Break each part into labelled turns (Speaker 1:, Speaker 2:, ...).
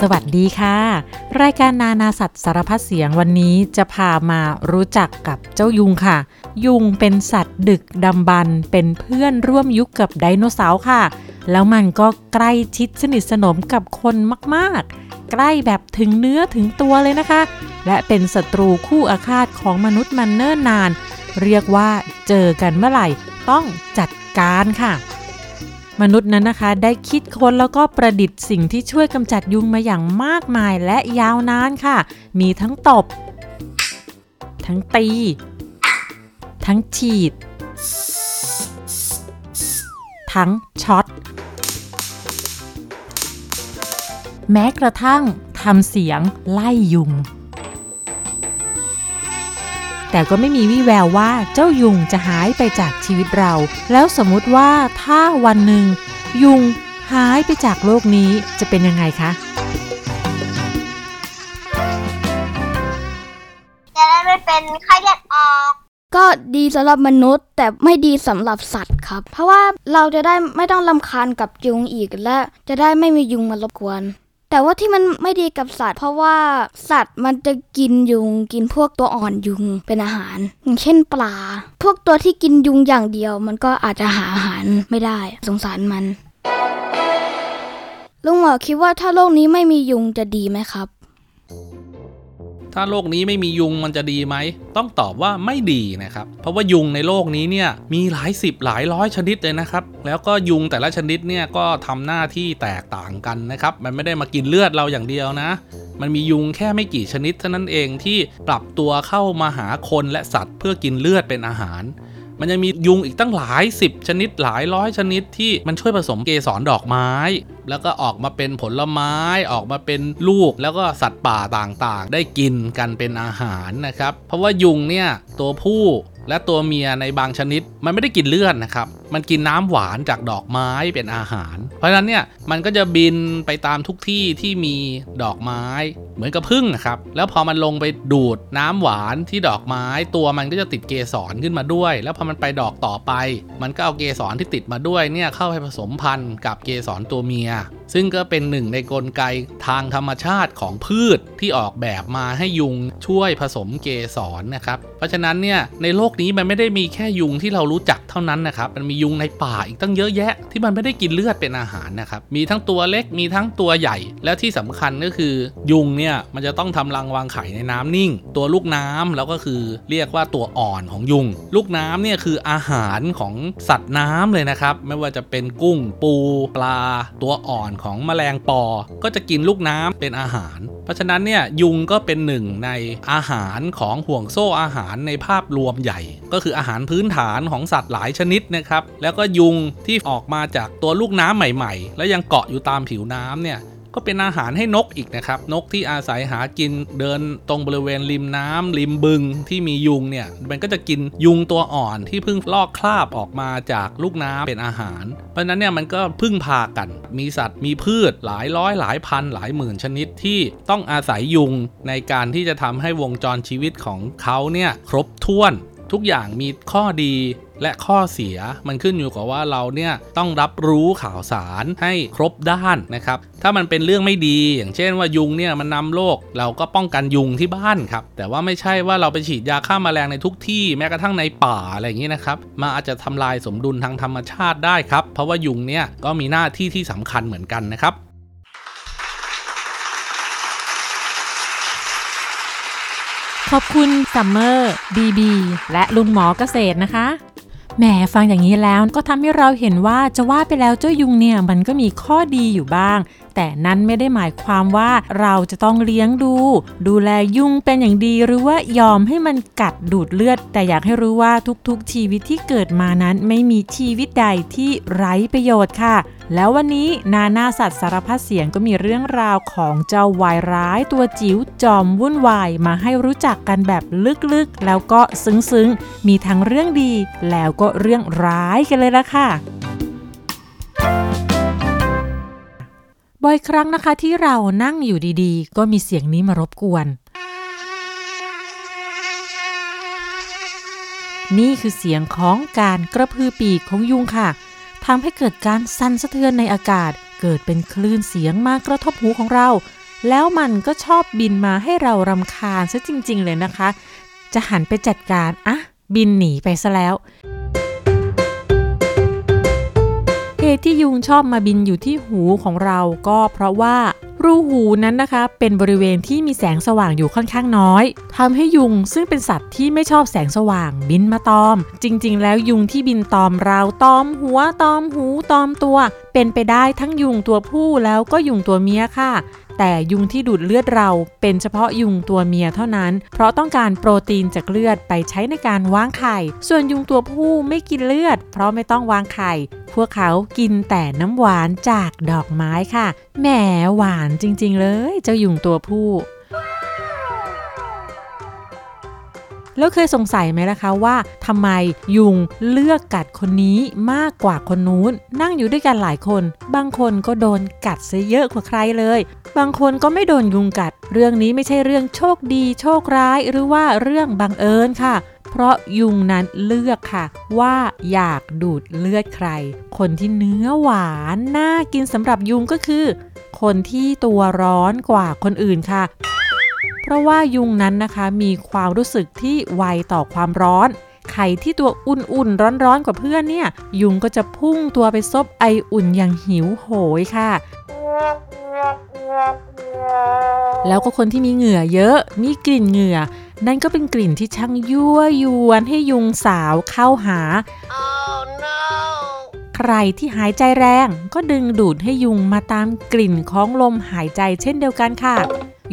Speaker 1: สวัสดีค่ะ รายการนานาสัตว์สารพัดเสียงวันนี้จะพามารู้จักกับเจ้ายุงค่ะ ยุงเป็นสัตว์ดึกดำบรรเป็นเพื่อนร่วมยุคกับไดโนเสาร์ค่ะ แล้วมันก็ใกล้ชิดสนิทสนมกับคนมากๆ ใกล้แบบถึงเนื้อถึงตัวเลยนะคะ และเป็นศัตรูคู่อาฆาตของมนุษย์มันเนิ่นนาน เรียกว่าเจอกันเมื่อไหร่ต้องจัดการค่ะ มนุษย์นั้นนะคะได้คิดค้นแล้วก็ประดิษฐ์สิ่งที่ช่วยกำจัดยุงมาอย่างมากมายและยาวนานค่ะ มีทั้งตบ ทั้งตี ทั้งฉีด ทั้งช็อต แม้กระทั่งทำเสียงไล่ยุง แต่ก็ไม่มีวี่แววว่าเจ้ายุงจะหายไปจากชีวิตเรา แล้วสมมุติว่าถ้าวันหนึ่ง ยุงหายไปจากโลกนี้จะเป็นยังไงคะ
Speaker 2: จะได้ไม่เป็นไข้เลือดออก
Speaker 3: ก็ดีสำหรับมนุษย์ แต่ไม่ดีสำหรับสัตว์ครับ เพราะว่าเราจะได้ไม่ต้องลำคาญกับยุงอีกและ จะได้ไม่มียุงมารบกวน แต่ว่าที่มันไม่ดีกับสัตว์ เพราะว่าสัตว์มันจะกินยุง กินพวกตัวอ่อนยุงเป็นอาหาร อย่างเช่นปลา พวกตัวที่กินยุงอย่างเดียว มันก็อาจจะหาอาหารไม่ได้ สงสารมัน ลุงหมอคิดว่าถ้าโลกนี้ไม่มียุงจะดีไหมครับ
Speaker 4: ถ้าโลกนี้ไม่มียุงมันจะดีไหม ต้องตอบว่าไม่ดีนะครับ เพราะว่ายุงในโลกนี้เนี่ยมีหลายสิบหลายร้อยชนิดเลยนะครับ แล้วก็ยุงแต่ละชนิดเนี่ยก็ทำหน้าที่แตกต่างกันนะครับ มันไม่ได้มากินเลือดเราอย่างเดียวนะ มันมียุงแค่ไม่กี่ชนิดเท่านั้นเองที่ปรับตัวเข้ามาหาคนและสัตว์เพื่อกินเลือดเป็นอาหาร มันยังมียุงอีกตั้งหลายสิบชนิดหลายร้อยชนิดที่มันช่วยผสมเกสรดอกไม้ แล้วก็ออกมาเป็นผลไม้ออกมาเป็นลูก แล้วก็สัตว์ป่าต่างๆ ได้กินกันเป็นอาหารนะครับ เพราะว่ายุงเนี่ยตัวผู้ และตัวเมียในบางชนิดมันไม่ได้กินเลือดนะครับ มันกินน้ำหวานจากดอกไม้เป็นอาหาร เพราะฉะนั้นเนี่ยมันก็จะบินไปตามทุกที่ที่มีดอกไม้เหมือนกับพึ่งนะครับ แล้วพอมันลงไปดูดน้ำหวานที่ดอกไม้ ตัวมันก็จะติดเกสรขึ้นมาด้วย แล้วพอมันไปดอกต่อไป มันก็เอาเกสรที่ติดมาด้วยเนี่ยเข้าไปผสมพันธุ์กับเกสรตัวเมีย ซึ่งก็เป็นหนึ่งในกลไกทางธรรมชาติของพืชที่ออกแบบมาให้ยุงช่วยผสมเกสรนะครับ เพราะฉะนั้นเนี่ยในโลกนี้มันไม่ได้มีแค่ยุงที่เรารู้จักเท่านั้นนะครับ มันมียุงในป่าอีกตั้งเยอะแยะ ที่มันไม่ได้กินเลือดเป็นอาหารนะครับ มีทั้งตัวเล็กมีทั้งตัวใหญ่ แล้วที่สำคัญก็คือยุงเนี่ยมันจะต้องทำรังวางไข่ในน้ำนิ่ง ตัวลูกน้ำแล้วก็คือเรียกว่าตัวอ่อนของยุง ลูกน้ำเนี่ยคืออาหารของสัตว์น้ำเลยนะครับ ไม่ว่าจะเป็นกุ้งปูปลา ตัวอ่อนของแมลงปอ ก็จะกินลูกน้ำเป็นอาหาร เพราะฉะนั้นเนี่ยยุงก็เป็นหนึ่งในอาหารของห่วงโซ่อาหารในภาพรวมใหญ่ ก็คืออาหารพื้นฐานของสัตว์หลายชนิดนะครับ แล้วก็ยุงที่ออกมาจากตัวลูกน้ำใหม่ ๆ แล้วยังเกาะอยู่ตามผิวน้ำเนี่ย ก็เป็นอาหารให้นกอีกนะครับ นกที่อาศัยหากินเดินตรงบริเวณริมน้ำริมบึงที่มียุงเนี่ยมันก็จะกินยุงตัวอ่อนที่เพิ่งลอกคราบออกมาจากลูกน้ำเป็นอาหาร เพราะนั้นเนี่ยมันก็พึ่งพากัน มีสัตว์มีพืชหลายร้อยหลายพันหลายหมื่นชนิดที่ต้องอาศัยยุงในการที่จะทำให้วงจรชีวิตของเขาเนี่ยครบถ้วน ทุกอย่างมีข้อดี และข้อเสียมันขึ้นอยู่กับว่าเราเนี่ยต้องรับรู้ข่าวสารให้ครบด้านนะครับ ถ้ามันเป็นเรื่องไม่ดี อย่างเช่นว่ายุงเนี่ยมันนำโรคเราก็ป้องกันยุงที่บ้านครับ แต่ว่าไม่ใช่ว่าเราไปฉีดยาฆ่ามาแมลงในทุกที่แม้กระทั่งในป่าอะไรอย่างนี้นะครับมาอาจจะทำลายสมดุลทางธรรมชาติได้ครับ เพราะว่ายุงเนี่ยก็มีหน้าที่ที่สำคัญเหมือนกันนะครับ
Speaker 1: ขอบคุณซัมเมอร์บีบีและลุงหมอเกษตรนะคะ แหมฟังอย่างนี้แล้วก็ทำให้เราเห็นว่าจะว่าไปแล้วเจ้ายุงเนี่ยมันก็มีข้อดีอยู่บ้าง แต่นั้นไม่ได้หมายความว่าเราจะต้องเลี้ยงดู ดูแลยุงเป็นอย่างดีหรือว่ายอมให้มันกัดดูดเลือด แต่อยากให้รู้ว่าทุกๆชีวิตที่เกิดมานั้นไม่มีชีวิตใดที่ไร้ประโยชน์ค่ะ แล้ววันนี้นานาสัตว์สารพัดเสียงก็มีเรื่องราวของเจ้าวายร้ายตัวจิ๋วจอมวุ่นวายมาให้รู้จักกันแบบลึกๆ แล้วก็ซึ้งๆ มีทั้งเรื่องดี แล้วก็เรื่องร้ายกันเลยละค่ะบ่อยครั้งนะคะที่เรานั่งอยู่ดีๆ ก็มีเสียงนี้มารบกวน นี่คือเสียงของการกระพือปีกของยุงค่ะ ทำให้เกิดการสั่นสะเทือนในอากาศ เกิดเป็นคลื่นเสียงมากระทบหูของเรา แล้วมันก็ชอบบินมาให้เรารำคาญซะจริง ๆ เลยนะคะ จะหันไปจัดการอะบินหนีไปซะแล้วเหตุที่ยุงชอบมาบินอยู่ที่หูของเราก็เพราะว่า รูหูนั้นนะคะ เป็นบริเวณที่มีแสงสว่างอยู่ค่อนข้างน้อยทำให้ยุงซึ่งเป็นสัตว์ที่ไม่ชอบแสงสว่างบินมาตอม จริง ๆ แล้วยุงที่บินตอมเราตอมหัวตอมหูตอมตัว เป็นไปได้ทั้งยุงตัวผู้แล้วก็ยุงตัวเมียค่ะ แต่ยุงที่ดูดเลือดเราเป็นเฉพาะยุงตัวเมียเท่านั้น เพราะต้องการโปรตีนจากเลือดไปใช้ในการวางไข่ ส่วนยุงตัวผู้ไม่กินเลือด เพราะไม่ต้องวางไข่ พวกเขากินแต่น้ำหวานจากดอกไม้ค่ะ แหมหวานจริงๆเลย เจ้ายุงตัวผู้ แล้วเคยสงสัยไหมล่ะคะว่าทำไมยุงเลือกกัดคนนี้มากกว่าคนนู้น นั่งอยู่ด้วยกันหลายคน บางคนก็โดนกัดซะเยอะกว่าใครเลย บางคนก็ไม่โดนยุงกัด เรื่องนี้ไม่ใช่เรื่องโชคดี โชคร้ายหรือว่าเรื่องบังเอิญค่ะเพราะยุงนั้นเลือกค่ะ ว่าอยากดูดเลือดใคร คนที่เนื้อหวานน่ากินสำหรับยุงก็คือ คนที่ตัวร้อนกว่าคนอื่นค่ะ ราะว่ายุงนั้นนะคะมีความรู้สึกที่ไวต่อความร้อน ไข่ที่ตัวอุ่นๆ ร้อนๆ กว่าเพื่อนเนี่ย ยุงก็จะพุ่งตัวไปซบไออุ่นอย่างหิวโหยค่ะ แล้วก็คนที่มีเหงื่อเยอะ มีกลิ่นเหงื่อ นั่นก็เป็นกลิ่นที่ช่างยั่วยวนให้ยุงสาวเข้าหา
Speaker 2: Oh no
Speaker 1: ใครที่หายใจแรงก็ดึงดูดให้ยุงมาตามกลิ่นของลมหายใจเช่นเดียวกันค่ะ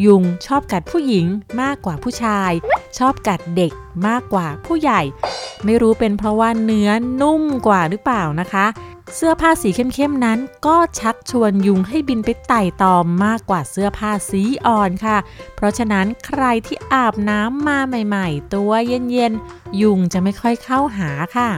Speaker 1: ยุงชอบกัดผู้หญิงมากกว่าผู้ชาย ชอบกัดเด็กมากกว่าผู้ใหญ่ ไม่รู้เป็นเพราะว่าเนื้อนุ่มกว่าหรือเปล่านะคะ เสื้อผ้าสีเข้มๆนั้น ก็ชักชวนยุงให้บินไปไต่ตอมมากกว่าเสื้อผ้าสีอ่อนค่ะ เพราะฉะนั้นใครที่อาบน้ำมาใหม่ๆ ตัวเย็นๆ ยุงจะไม่ค่อยเข้าหาค่ะ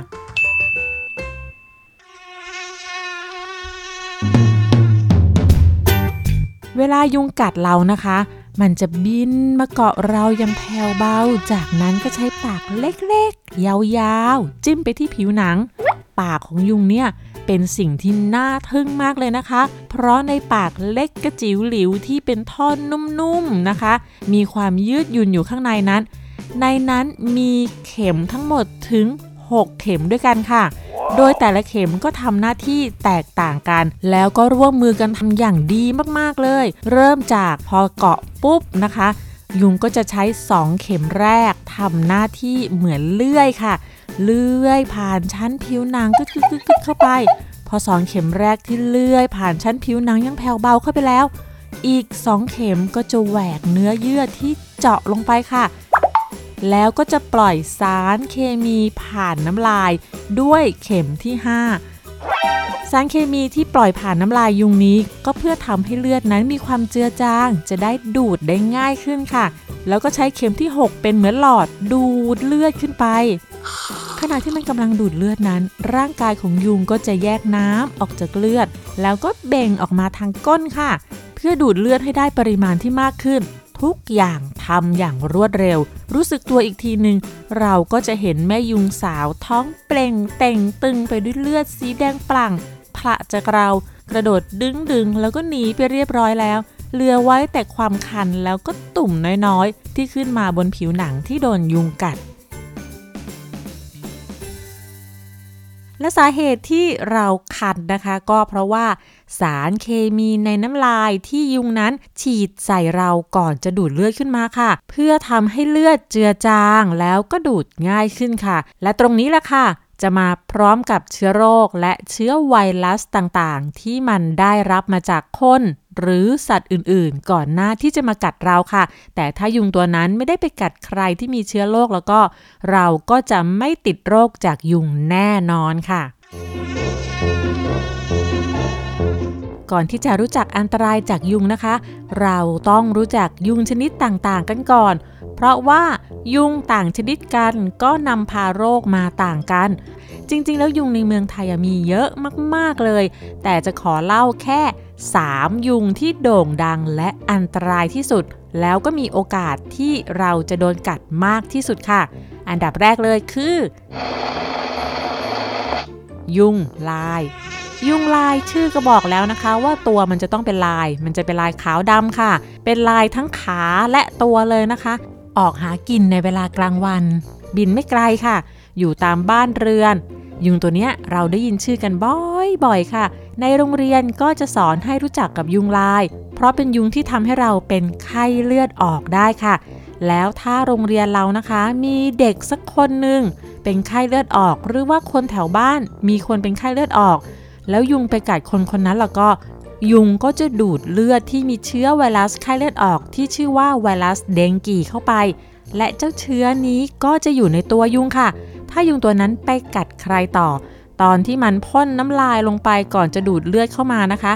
Speaker 1: เวลายุงกัดเรานะคะ มันจะบินมาเกาะเรายังแผ่วเบา จากนั้นก็ใช้ปากเล็กๆ ยาวๆ จิ้มไปที่ผิวหนัง ปากของยุงเนี่ยเป็นสิ่งที่น่าทึ่งมากเลยนะคะ เพราะในปากเล็กกระจิ๋วหลิวที่เป็นท่อนนุ่มๆนะคะ มีความยืดหยุ่นอยู่ข้างในนั้น ในนั้นมีเข็มทั้งหมดถึง 6 เข็มด้วยกันค่ะ โดยแต่ละเข็มก็ทำหน้าที่แตกต่างกัน แล้วก็ร่วมมือกันทำอย่างดีมากๆเลย เริ่มจากพอเกาะปุ๊บนะคะ ยุงก็จะใช้ 2 เข็มแรกทำหน้าที่เหมือนเลื่อยค่ะ เลื่อยผ่านชั้นผิวหนังกึกกึกกึกเข้าไป พอสองเข็มแรกที่เลื่อย ผ่านชั้นผิวหนังยังแผ่วเบาเข้าไปแล้ว อีก 2 เข็มก็จะแหวกเนื้อเยื่อที่เจาะลงไปค่ะ แล้วก็จะปล่อยสารเคมีผ่านน้ำลายด้วยเข็มที่ 5 สารเคมีที่ปล่อยผ่านน้ำลายยุงนี้ ก็เพื่อทำให้เลือดนั้นมีความเจือจาง จะได้ดูดได้ง่ายขึ้นค่ะ แล้วก็ใช้เข็มที่ 6 เป็นเหมือนหลอดดูดเลือดขึ้นไป ขณะที่มันกำลังดูดเลือดนั้น ร่างกายของยุงก็จะแยกน้ำออกจากเลือด แล้วก็เบ่งออกมาทางก้นค่ะ เพื่อดูดเลือดให้ได้ปริมาณที่มากขึ้น ทุกอย่างทำอย่างรวดเร็ว รู้สึกตัวอีกทีหนึ่งเราก็จะเห็นแม่ยุงสาวท้องเปล่งเต่งตึงไปด้วยเลือดสีแดงปลั่งพระจากเรากระโดดดึงดึงแล้วก็หนีไปเรียบร้อยแล้วเหลือไว้แต่ความคันแล้วก็ตุ่มน้อยๆ ที่ขึ้นมาบนผิวหนังที่โดนยุงกัด และสาเหตุที่เราคันนะคะ ก็เพราะว่าสารเคมีในน้ำลายที่ยุงนั้นฉีดใส่เราก่อนจะดูดเลือดขึ้นมาค่ะ เพื่อทำให้เลือดเจือจางแล้วก็ดูดง่ายขึ้นค่ะ และตรงนี้แหละค่ะจะมาพร้อมกับเชื้อโรคและเชื้อไวรัสต่างๆ ที่มันได้รับมาจากคน หรือสัตว์อื่นๆ ก่อนหน้าที่จะมากัดเราค่ะ แต่ถ้ายุงตัวนั้นไม่ได้ไปกัดใครที่มีเชื้อโรคแล้วก็ เราก็จะไม่ติดโรคจากยุงแน่นอนค่ะก่อนที่จะรู้จักอันตรายจากยุงนะคะ เราต้องรู้จักยุงชนิดต่างๆกันก่อน เพราะว่ายุงต่างชนิดกันก็นำพาโรคมาต่างกัน จริงๆ แล้วยุงในเมืองไทยมีเยอะมากๆเลย แต่จะขอเล่าแค่ 3 ยุงที่โด่งดังและอันตรายที่สุด แล้วก็มีโอกาสที่เราจะโดนกัดมากที่สุดค่ะ อันดับแรกเลยคือ ยุงลาย ยุงลายชื่อก็บอกแล้วนะคะ ว่าตัวมันจะต้องเป็นลาย มันจะเป็นลายขาวดำค่ะ เป็นลายทั้งขาและตัวเลยนะคะ ออกหากินในเวลากลางวัน บินไม่ไกลค่ะ อยู่ตามบ้านเรือน ยุงตัวเนี้ยเราได้ยินชื่อกันบ่อยๆค่ะ ในโรงเรียนก็จะสอนให้รู้จักกับยุงลาย เพราะเป็นยุงที่ทำให้เราเป็นไข้เลือดออกได้ค่ะ แล้วถ้าโรงเรียนเรานะคะ มีเด็กสักคนหนึ่งเป็นไข้เลือดออก หรือว่าคนแถวบ้าน มีคนเป็นไข้เลือดออก แล้วยุงไปกัดคนคนนั้นแล้วก็ยุงก็จะดูดเลือดที่มีเชื้อไวรัสไข้เลือดออกที่ชื่อว่าไวรัสเดงกีเข้าไป และเจ้าเชื้อนี้ก็จะอยู่ในตัวยุงค่ะ ถ้ายุงตัวนั้นไปกัดใครต่อ ตอนที่มันพ่นน้ำลายลงไปก่อนจะดูดเลือดเข้ามานะคะ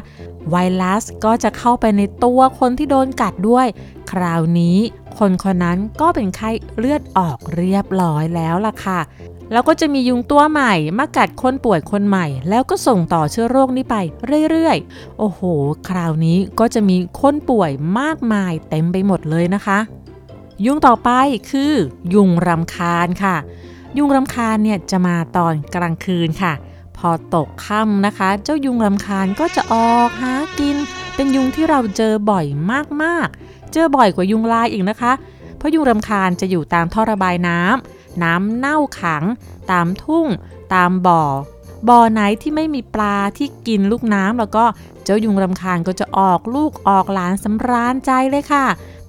Speaker 1: ไวรัสก็จะเข้าไปในตัวคนที่โดนกัดด้วย คราวนี้คนคนนั้นก็เป็นไข้เลือดออกเรียบร้อยแล้วล่ะค่ะ แล้วก็จะมียุงตัวใหม่มากัดคนป่วยคนใหม่ แล้วก็ส่งต่อเชื้อโรคนี้ไปเรื่อยๆ โอ้โห คราวนี้ก็จะมีคนป่วยมากมายเต็มไปหมดเลยนะคะ ยุงต่อไปคือ ยุงรำคาญค่ะ ยุงรำคาญเนี่ยจะมาตอนกลางคืนค่ะ พอตกค่ำนะคะ เจ้ายุงรำคาญก็จะออกหากิน เป็นยุงที่เราเจอบ่อยมากๆ เจอบ่อยกว่ายุงลายอีกนะคะ เพราะยุงรำคาญจะอยู่ตามท่อระบายน้ำน้ำเน่าขัง ตามทุ่ง ตามบ่อ บ่อไหนที่ไม่มีปลาที่กินลูกน้ำแล้วก็เจ้ายุงรำคาญก็จะออกลูกออกหลานสำราญใจเลยค่ะ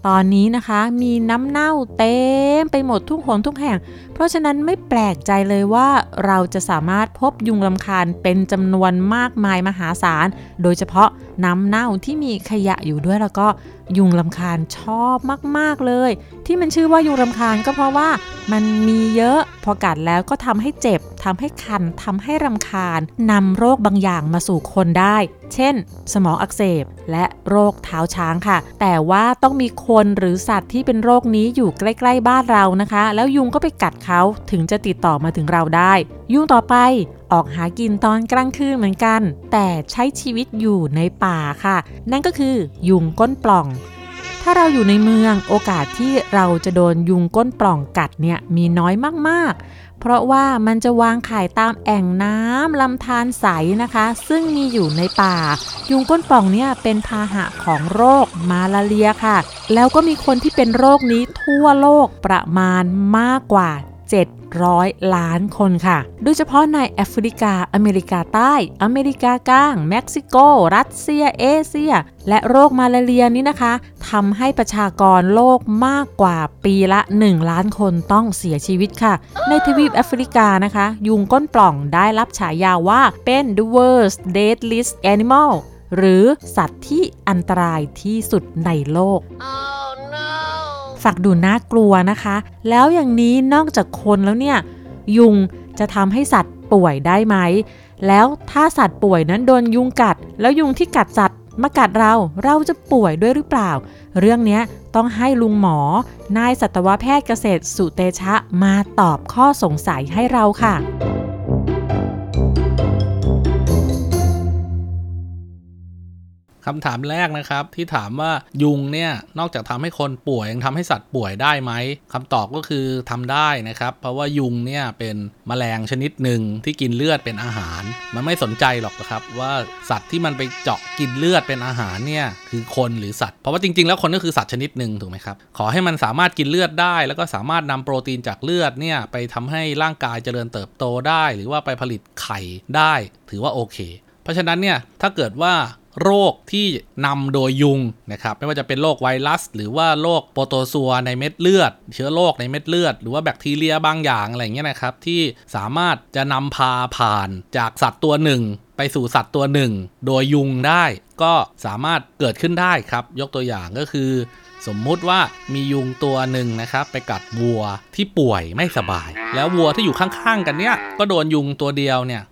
Speaker 1: ตอนนี้นะคะมีน้ำเน่าเต็มไปหมดทุกหนทุกแห่ง เพราะฉะนั้นไม่แปลกใจเลยว่าเราจะสามารถพบยุงรำคาญเป็นจำนวนมากมายมหาศาล โดยเฉพาะน้ำเน่าที่มีขยะอยู่ด้วยแล้วก็ยุงรำคาญชอบมากๆเลย ที่มันชื่อว่ายุงรำคาญก็เพราะว่ามันมีเยอะพอกัดแล้วก็ทำให้เจ็บ ทำให้คันทำให้รำคาญนำโรคบางอย่างมาสู่คนได้ เช่น สมองอักเสบและโรคเท้าช้างค่ะ แต่ว่าต้องมีคนหรือสัตว์ที่เป็นโรคนี้อยู่ใกล้ๆบ้านเรานะคะ แล้วยุงก็ไปกัดเขาถึงจะติดต่อมาถึงเราได้ ยุงต่อไปออกหากินตอนกลางคืนเหมือนกัน แต่ใช้ชีวิตอยู่ในป่าค่ะ นั่นก็คือยุงก้นปล่องถ้าเราอยู่ในเมืองโอกาสที่เราจะโดนยุงก้นปล่องกัดเนี่ยมีน้อยมากๆ เพราะว่ามันจะวางไข่ตามแอ่งน้ำลำธารใสนะคะ ซึ่งมีอยู่ในป่า ยุงก้นป่องเนี่ยเป็นพาหะของโรคมาลาเรียค่ะ แล้วก็มีคนที่เป็นโรคนี้ทั่วโลกประมาณมากกว่า 7 700 ล้านคนค่ะ โดยเฉพาะในแอฟริกา อเมริกาใต้ อเมริกากลาง เม็กซิโก รัสเซีย เอเชีย และโรคมาลาเรียนี้นะคะทำให้ประชากรโลกมากกว่าปีละ 1 ล้านคนต้องเสียชีวิตค่ะ ในทวีปแอฟริกานะคะ ยุงก้นปล่องได้รับฉายาว่าเป็น the worst deadliest animal หรือสัตว์ที่อันตรายที่สุดในโลก ฝักดูน่ากลัวนะคะ แล้วอย่างนี้นอกจากคนแล้วเนี่ย ยุงจะทำให้สัตว์ป่วยได้ไหม แล้วถ้าสัตว์ป่วยนั้นโดนยุงกัด แล้วยุงที่กัดสัตว์มากัดเราเราจะป่วยด้วยหรือเปล่า เรื่องนี้ต้องให้ลุงหมอ นายสัตวแพทย์เกษตรสุเตชะมาตอบข้อสงสัยให้เราค่ะ
Speaker 4: คำถามแรกนะครับที่ถามว่ายุงเนี่ยนอกจากทำให้คนป่วยยังทำให้สัตว์ป่วยได้ไหมคำตอบก็คือทำได้นะครับ เพราะว่ายุงเนี่ยเป็นแมลงชนิดหนึ่งที่กินเลือดเป็นอาหาร มันไม่สนใจหรอกครับ ว่าสัตว์ที่มันไปเจาะกินเลือดเป็นอาหารเนี่ยคือคนหรือสัตว์เพราะว่าจริงๆ แล้วคนก็คือสัตว์ชนิดหนึ่งถูกไหมครับขอให้มันสามารถกินเลือดได้ แล้วก็สามารถนำโปรตีนจากเลือดเนี่ยไปทำให้ร่างกายเจริญเติบโตได้ หรือว่าไปผลิตไข่ได้ ถือว่าโอเค เพราะฉะนั้นเนี่ยถ้าเกิดว่า โรคที่นำโดยยุงนะครับไม่ว่าจะเป็นโรคไวรัส หรือว่าโรคโปรโตซัวในเม็ดเลือด เชื้อโรคในเม็ดเลือด หรือว่าแบคทีเรียบางอย่างอะไรเงี้ยนะครับที่สามารถจะนำพาผ่านจากสัตว์ตัวหนึ่ง ไปสู่สัตว์ตัวหนึ่ง โดยยุงได้ ก็สามารถเกิดขึ้นได้ครับ ยกตัวอย่างก็คือ สมมุติว่ามียุงตัวหนึ่งนะครับ ไปกัดวัวที่ป่วยไม่สบาย แล้ววัวที่อยู่ข้างๆ กันเนี่ยก็โดนยุงตัวเดียวเนี่ย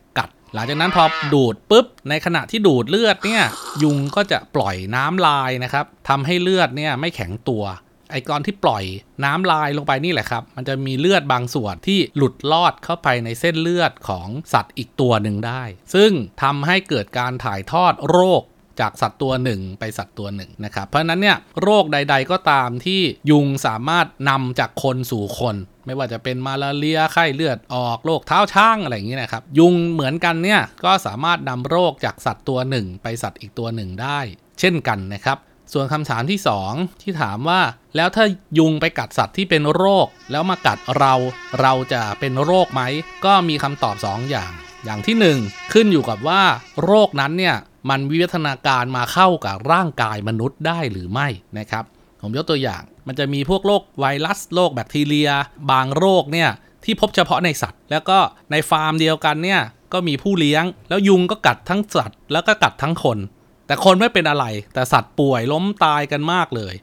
Speaker 4: หลังจากนั้นพอดูดปุ๊บในขณะที่ดูดเลือดเนี่ยยุงก็จะปล่อยน้ำลายนะครับทำให้เลือดเนี่ยไม่แข็งตัวไอ้กอนที่ปล่อยน้ำลายลงไปนี่แหละครับ มันจะมีเลือดบางส่วนที่หลุดลอดเข้าไปในเส้นเลือดของสัตว์อีกตัวหนึ่งได้ ซึ่งทำให้เกิดการถ่ายทอดโรคจากสัตว์ตัวหนึ่งไปสัตว์ตัวหนึ่งนะครับ เพราะฉะนั้นเนี่ยโรคใด ๆ ก็ตามที่ยุงสามารถนำจากคนสู่คน ไม่ว่าจะเป็นมาลาเรียไข้เลือดออกโรคเท้าช่างอะไรอย่างนี้นะครับ ยุงเหมือนกันเนี่ยก็สามารถนำโรคจากสัตว์ตัวหนึ่ง ไปสัตว์อีกตัวหนึ่งได้ เช่นกันนะครับ ส่วนคำถามที่ 2 ที่ถามว่า แล้วถ้ายุงไปกัดสัตว์ที่เป็นโรค แล้วมากัดเรา เราจะเป็นโรคไหมก็มีคำตอบ 2 อย่าง อย่างที่ 1 ขึ้นอยู่กับว่าโรคนั้นเนี่ยมันวิวัฒนาการมาเข้ากับร่างกายมนุษย์ได้หรือไม่นะครับ ผมยกตัวอย่าง มันจะมีพวกโรคไวรัสโรคแบคทีเรีย บางโรคเนี่ยที่พบเฉพาะในสัตว์ แล้วก็ในฟาร์มเดียวกันเนี่ยก็มีผู้เลี้ยง แล้วยุงก็กัดทั้งสัตว์ แล้วก็กัดทั้งคน แต่คนไม่เป็นอะไร แต่สัตว์ป่วยล้มตายกันมากเลย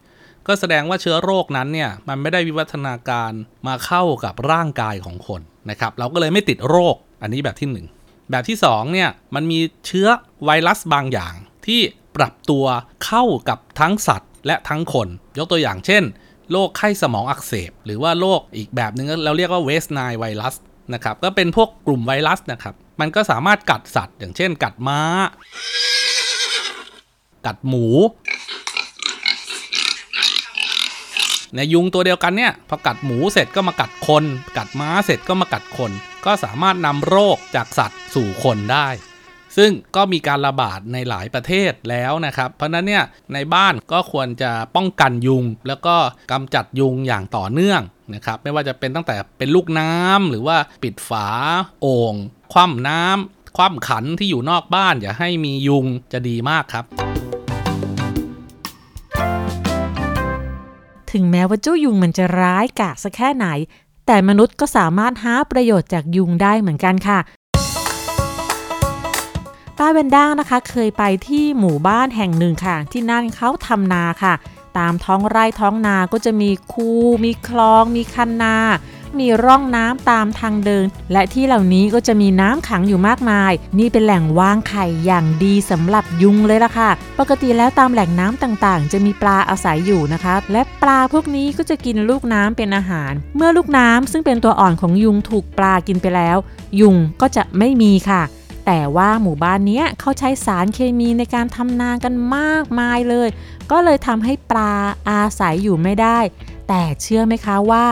Speaker 4: ก็แสดงว่าเชื้อโรคนั้นเนี่ยมันไม่ได้วิวัฒนาการมาเข้ากับร่างกายของคนนะครับ เราก็เลยไม่ติดโรคอันนี้แบบที่ 1 แบบที่2เนี่ยมันมีเชื้อไวรัสบางอย่างที่ปรับตัวเข้ากับทั้งสัตว์ และทั้งคน ยกตัวอย่างเช่น โรคไข้สมองอักเสบ หรือว่าโรคอีกแบบหนึ่งเราเรียกว่าเวสไนไวรัสนะครับ ก็เป็นพวกกลุ่มไวรัสนะครับ มันก็สามารถกัดสัตว์ อย่างเช่น กัดม้า กัดหมู ในยุงตัวเดียวกันเนี่ย พอกัดหมูเสร็จก็มากัดคน กัดม้าเสร็จก็มากัดคน ก็สามารถนำโรคจากสัตว์สู่คนได้ ซึ่งก็มีการระบาดในหลายประเทศแล้วนะครับ เพราะนั้นเนี่ยในบ้านก็ควรจะป้องกันยุง แล้วก็กำจัดยุงอย่างต่อเนื่องนะครับไม่ว่าจะเป็นตั้งแต่เป็นลูกน้ำหรือว่าปิดฝาโอ่งคว่ำน้ำคว่ำขันที่อยู่นอกบ้าน อย่าให้มียุงจะดีมากครับ
Speaker 1: ถึงแม้ว่าเจ้ายุงมันจะร้ายกาจสักแค่ไหน แต่มนุษย์ก็สามารถหาประโยชน์จากยุงได้เหมือนกันค่ะ ป้าเวนด้านะคะเคยไปที่หมู่บ้านแห่งหนึ่งค่ะ ที่นั่นเขาทำนาค่ะ ตามท้องไร่ท้องนาก็จะมีคูมีคลอง มีคันนา มีร่องน้ำตามทางเดิน และที่เหล่านี้ก็จะมีน้ำขังอยู่มากมาย นี่เป็นแหล่งวางไข่อย่างดีสำหรับยุงเลยล่ะค่ะ ปกติแล้วตามแหล่งน้ำต่างๆ จะมีปลาอาศัยอยู่นะคะ และปลาพวกนี้ก็จะกินลูกน้ำเป็นอาหาร เมื่อลูกน้ำซึ่งเป็นตัวอ่อนของยุงถูกปลากินไปแล้ว ยุงก็จะไม่มีค่ะ แต่ว่าหมู่บ้านนี้เขาใช้สารเคมีในการทำนากันมากมายเลย ก็เลยทำให้ปลาอาศัยอยู่ไม่ได้ แต่เชื่อไหมคะว่า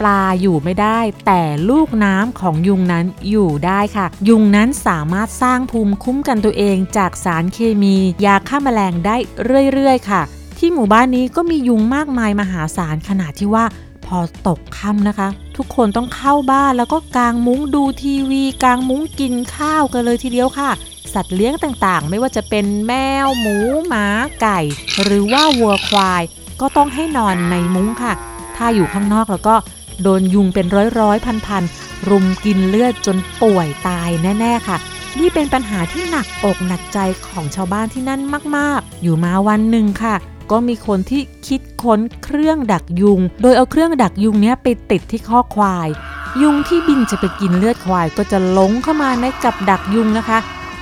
Speaker 1: ปลาอยู่ไม่ได้ แต่ลูกน้ำของยุงนั้นอยู่ได้ค่ะ ยุงนั้นสามารถสร้างภูมิคุ้มกันตัวเองจากสารเคมี ยาฆ่าแมลงได้เรื่อยๆ ค่ะ ที่หมู่บ้านนี้ก็มียุงมากมายมหาศาลขนาดที่ว่า พอตกค่ำนะคะ ทุกคนต้องเข้าบ้านแล้วก็กางมุ้งดูทีวีกางมุ้งกินข้าวกันเลยทีเดียวค่ะ สัตว์เลี้ยงต่างๆ ไม่ว่าจะเป็นแมว หมู หมา ไก่ หรือว่าวัวควาย ก็ต้องให้นอนในมุ้งค่ะ ถ้าอยู่ข้างนอกแล้วก็โดนยุงเป็นร้อยร้อยพันพันรุมกินเลือดจนป่วยตายแน่ ๆ ค่ะ นี่เป็นปัญหาที่หนักอกหนักใจของชาวบ้านที่นั่นมาก ๆ อยู่มาวันหนึ่งค่ะ ก็มีคนที่คิดค้นเครื่องดักยุง โดยเอาเครื่องดักยุงเนี้ยไปติดที่ข้อควาย ยุงที่บินจะไปกินเลือดควาย ก็จะหลงเข้ามาในกับดักยุงนะคะ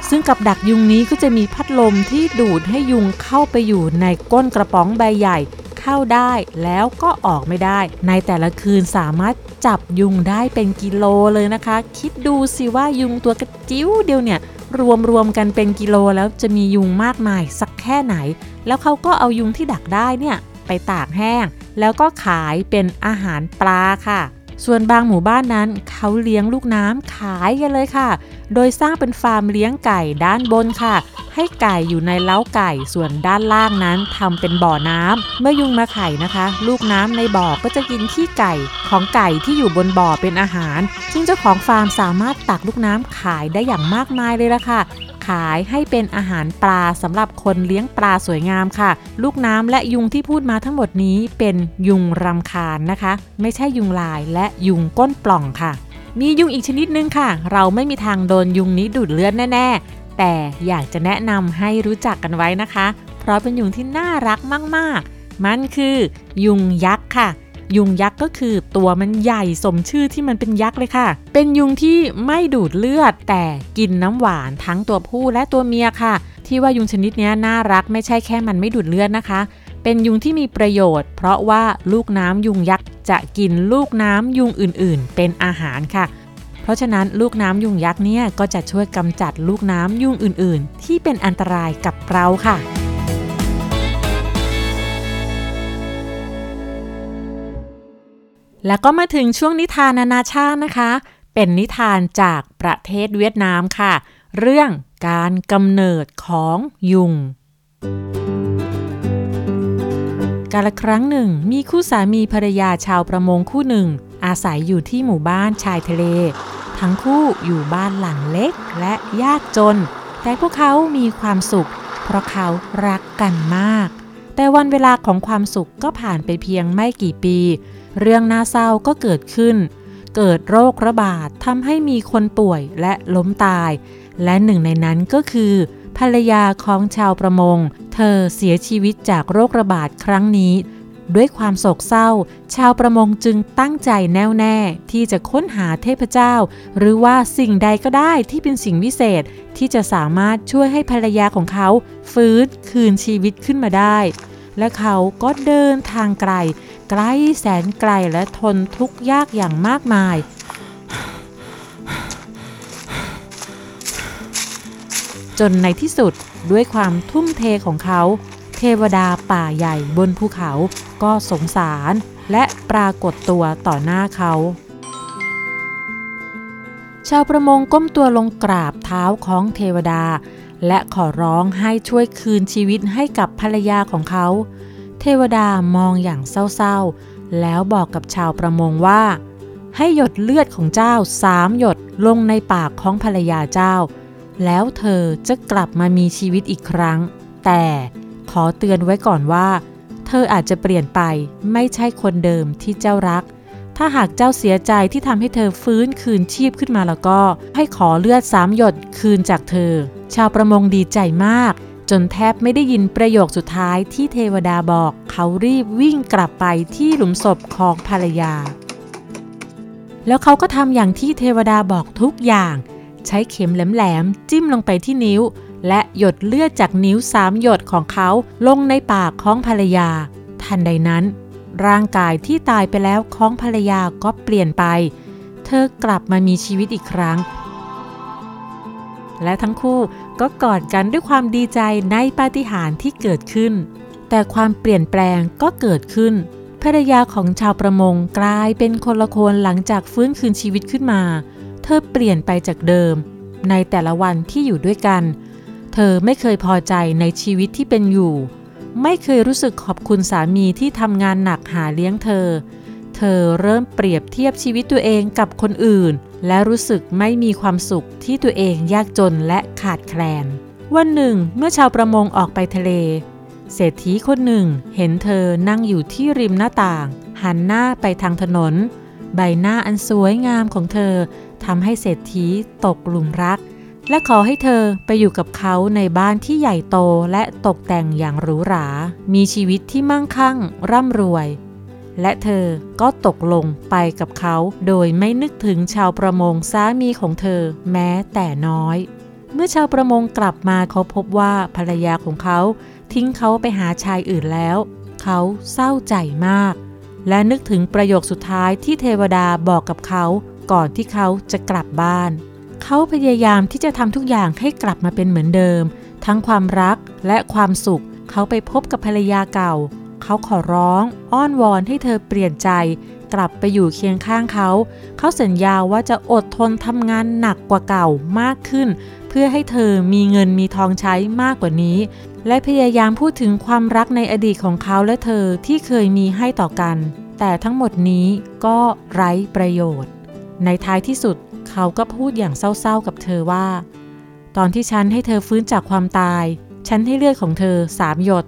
Speaker 1: ซึ่งกับดักยุงนี้ก็จะมีพัดลมที่ดูดให้ยุงเข้าไปอยู่ในก้นกระป๋องใบใหญ่เข้าได้แล้วก็ออกไม่ได้ ในแต่ละคืนสามารถจับยุงได้เป็นกิโลเลยนะคะ คิดดูสิว่ายุงตัวกระจิ้วเดียวเนี่ยรวมรวมกันเป็นกิโลแล้วจะมียุงมากมายสัก แค่ไหน แล้วเขาก็เอายุงที่ดักได้เนี่ยไปตากแห้ง แล้วก็ขายเป็นอาหารปลาค่ะ ส่วนบางหมู่บ้านนั้นเขาเลี้ยงลูกน้ำขายกันเลยค่ะโดยสร้างเป็นฟาร์มเลี้ยงไก่ด้านบนค่ะ ให้ไก่อยู่ในเล้าไก่ส่วนด้านล่างนั้นทำเป็นบ่อน้ำเมื่อยุงมาไข่นะคะ ลูกน้ำในบ่อก็จะกินขี้ไก่ของไก่ที่อยู่บนบ่อเป็นอาหาร ซึ่งเจ้าของฟาร์มสามารถตักลูกน้ำขายได้อย่างมากมายเลยละค่ะขายให้เป็นอาหารปลาสำหรับคนเลี้ยงปลาสวยงามค่ะ ลูกน้ำและยุงที่พูดมาทั้งหมดนี้เป็นยุงรำคาญนะคะ ไม่ใช่ยุงลายและยุงก้นปล่องค่ะ มียุงอีกชนิดนึงค่ะ เราไม่มีทางโดนยุงนี้ดูดเลือดแน่ๆ แต่อยากจะแนะนำให้รู้จักกันไว้นะคะ เพราะเป็นยุงที่น่ารักมากๆ มันคือยุงยักษ์ค่ะ ยุงยักษ์ก็คือตัวมันใหญ่สมชื่อที่มันเป็นยักษ์เลยค่ะ เป็นยุงที่ไม่ดูดเลือด แต่กินน้ำหวานทั้งตัวผู้และตัวเมียค่ะ ที่ว่ายุงชนิดนี้น่ารักไม่ใช่แค่มันไม่ดูดเลือดนะคะเป็นยุงที่มีประโยชน์เพราะว่าลูกน้ำยุงยักษ์ จะกินลูกน้ำยุงอื่นๆ เป็นอาหารค่ะ เพราะฉะนั้นลูกน้ำยุงยักษ์เนี่ยก็จะช่วยกำจัดลูกน้ำยุงอื่นๆ ที่เป็นอันตรายกับเราค่ะแแล้วก็มาถึงช่วงนิทานนานาชาตินะคะ เป็นนิทานจากประเทศเวียดนามค่ะ เรื่องการกำเนิดของยุง กาลครั้งหนึ่ง มีคู่สามีภรรยาชาวประมงคู่หนึ่ง อาศัยอยู่ที่หมู่บ้านชายทะเล ทั้งคู่อยู่บ้านหลังเล็กและยากจน แต่พวกเขามีความสุข เพราะเขารักกันมาก แต่วันเวลาของความสุขก็ผ่านไปเพียงไม่กี่ปี เรื่องน่าเศร้าก็เกิดขึ้น เกิดโรคระบาดทำให้มีคนป่วยและล้มตาย และหนึ่งในนั้นก็คือ ภรรยาของชาวประมง เธอเสียชีวิตจากโรคระบาดครั้งนี้ ด้วยความโศกเศร้า ชาวประมงจึงตั้งใจแน่วแน่ที่จะค้นหาเทพเจ้า หรือว่าสิ่งใดก็ได้ที่เป็นสิ่งวิเศษที่จะสามารถช่วยให้ภรรยาของเขา ฟื้นคืนชีวิตขึ้นมาได้ และเขาก็เดินทางไกล ไกลแสนไกลและทนทุกข์ยากอย่างมากมาย จนในที่สุดด้วยความทุ่มเทของเขา เทวดาป่าใหญ่บนภูเขาก็สงสาร และปรากฏตัวต่อหน้าเขา ชาวประมงก้มตัวลงกราบเท้าของเทวดา และขอร้องให้ช่วยคืนชีวิตให้กับภรรยาของเขา เทวดามองอย่างเศร้าๆ แล้วบอกกับชาวประมงว่า ให้หยดเลือดของเจ้าสามหยดลงในปากของภรรยาเจ้า แล้วเธอจะกลับมามีชีวิตอีกครั้ง แต่ขอเตือนไว้ก่อนว่า เธออาจจะเปลี่ยนไปไม่ใช่คนเดิมที่เจ้ารัก ถ้าหากเจ้าเสียใจที่ทำให้เธอฟื้นคืนชีพขึ้นมาแล้วก็ ให้ขอเลือดสามหยดคืนจากเธอ ชาวประมงดีใจมาก จนแทบไม่ได้ยินประโยคสุดท้ายที่เทวดาบอก เขารีบวิ่งกลับไปที่หลุมศพของภรรยา แล้วเขาก็ทำอย่างที่เทวดาบอกทุกอย่าง ใช้เข็มแหลมๆจิ้มลงไปที่นิ้ว และหยดเลือดจากนิ้วสามหยดของเขาลงในปากของภรรยา ทันใดนั้น ร่างกายที่ตายไปแล้วของภรรยาก็เปลี่ยนไป เธอกลับมามีชีวิตอีกครั้ง และทั้งคู่ก็กอดกันด้วยความดีใจในปาฏิหาริย์ที่เกิดขึ้น แต่ความเปลี่ยนแปลงก็เกิดขึ้นภรรยาของชาวประมงกลายเป็นคนละคนหลังจากฟื้นคืนชีวิตขึ้นมา เธอเปลี่ยนไปจากเดิม ในแต่ละวันที่อยู่ด้วยกัน เธอไม่เคยพอใจในชีวิตที่เป็นอยู่ ไม่เคยรู้สึกขอบคุณสามีที่ทำงานหนักหาเลี้ยงเธอ เธอเริ่มเปรียบเทียบชีวิตตัวเองกับคนอื่น และรู้สึกไม่มีความสุขที่ตัวเองยากจนและขาดแคลน วันหนึ่ง เมื่อชาวประมงออกไปทะเล เศรษฐีคนหนึ่ง เห็นเธอนั่งอยู่ที่ริมหน้าต่าง หันหน้าไปทางถนนใบหน้าอันสวยงามของเธอ ทำให้เศรษฐีตกหลุมรัก และขอให้เธอไปอยู่กับเขาในบ้านที่ใหญ่โตและตกแต่งอย่างหรูหรา มีชีวิตที่มั่งคั่ง ร่ำรวย และเธอก็ตกลงไปกับเขาโดยไม่นึกถึงชาวประมงสามีของเธอแม้แต่น้อย เมื่อชาวประมงกลับมาเขาพบว่าภรรยาของเขา ทิ้งเขาไปหาชายอื่นแล้ว เขาเศร้าใจมากและนึกถึงประโยคสุดท้ายที่เทวดาบอกกับเขา ก่อนที่เขาจะกลับบ้าน เขาพยายามที่จะทำทุกอย่างให้กลับมาเป็นเหมือนเดิม ทั้งความรักและความสุข เขาไปพบกับภรรยาเก่า เขาขอร้อง อ้อนวอนให้เธอเปลี่ยนใจ กลับไปอยู่เคียงข้างเขา เขาสัญญาว่าจะอดทนทำงานหนักกว่าเก่ามากขึ้น เพื่อให้เธอมีเงินมีทองใช้มากกว่านี้ และพยายามพูดถึงความรักในอดีตของเขาและเธอที่เคยมีให้ต่อกัน แต่ทั้งหมดนี้ก็ไร้ประโยชน์ ในท้ายที่สุดเขาก็พูดอย่างเศร้าๆกับเธอว่า ตอนที่ฉันให้เธอฟื้นจากความตาย ฉันให้เลือดของเธอสามหยด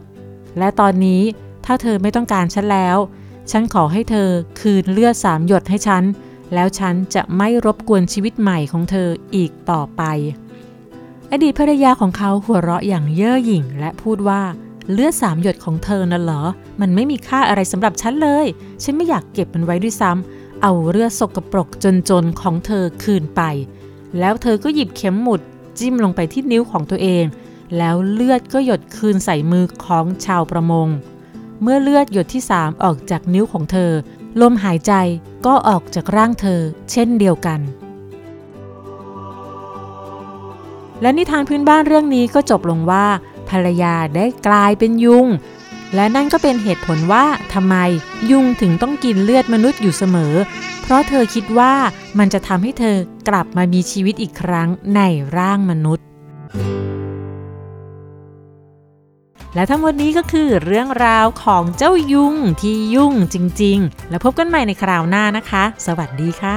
Speaker 1: และตอนนี้ถ้าเธอไม่ต้องการฉันแล้ว ฉันขอให้เธอคืนเลือดสามหยดให้ฉัน แล้วฉันจะไม่รบกวนชีวิตใหม่ของเธออีกต่อไป อดีตภรรยาของเขาหัวเราะอย่างเย่อหยิ่งและพูดว่าเลือดสามหยดของเธอน่ะเหรอ มันไม่มีค่าอะไรสำหรับฉันเลย ฉันไม่อยากเก็บมันไว้ด้วยซ้ำ เอาเลือดสกปรกจนๆของเธอคืนไป แล้วเธอก็หยิบเข็มหมุดจิ้มลงไปที่นิ้วของตัวเอง แล้วเลือดก็หยดคืนใส่มือของชาวประมง เมื่อเลือดหยดที่สามออกจากนิ้วของเธอ ลมหายใจก็ออกจากร่างเธอ เช่นเดียวกัน และนิทานพื้นบ้านเรื่องนี้ก็จบลงว่า ภรรยาได้กลายเป็นยุง และนั่นก็เป็นเหตุผลว่าทำไมยุงถึงต้องกินเลือดมนุษย์อยู่เสมอ เพราะเธอคิดว่ามันจะทำให้เธอกลับมามีชีวิตอีกครั้งในร่างมนุษย์ และทั้งหมดนี้ก็คือเรื่องราวของเจ้ายุงที่ยุ่งจริง ๆ แล้วพบกันใหม่ในคราวหน้านะคะ สวัสดีค่ะ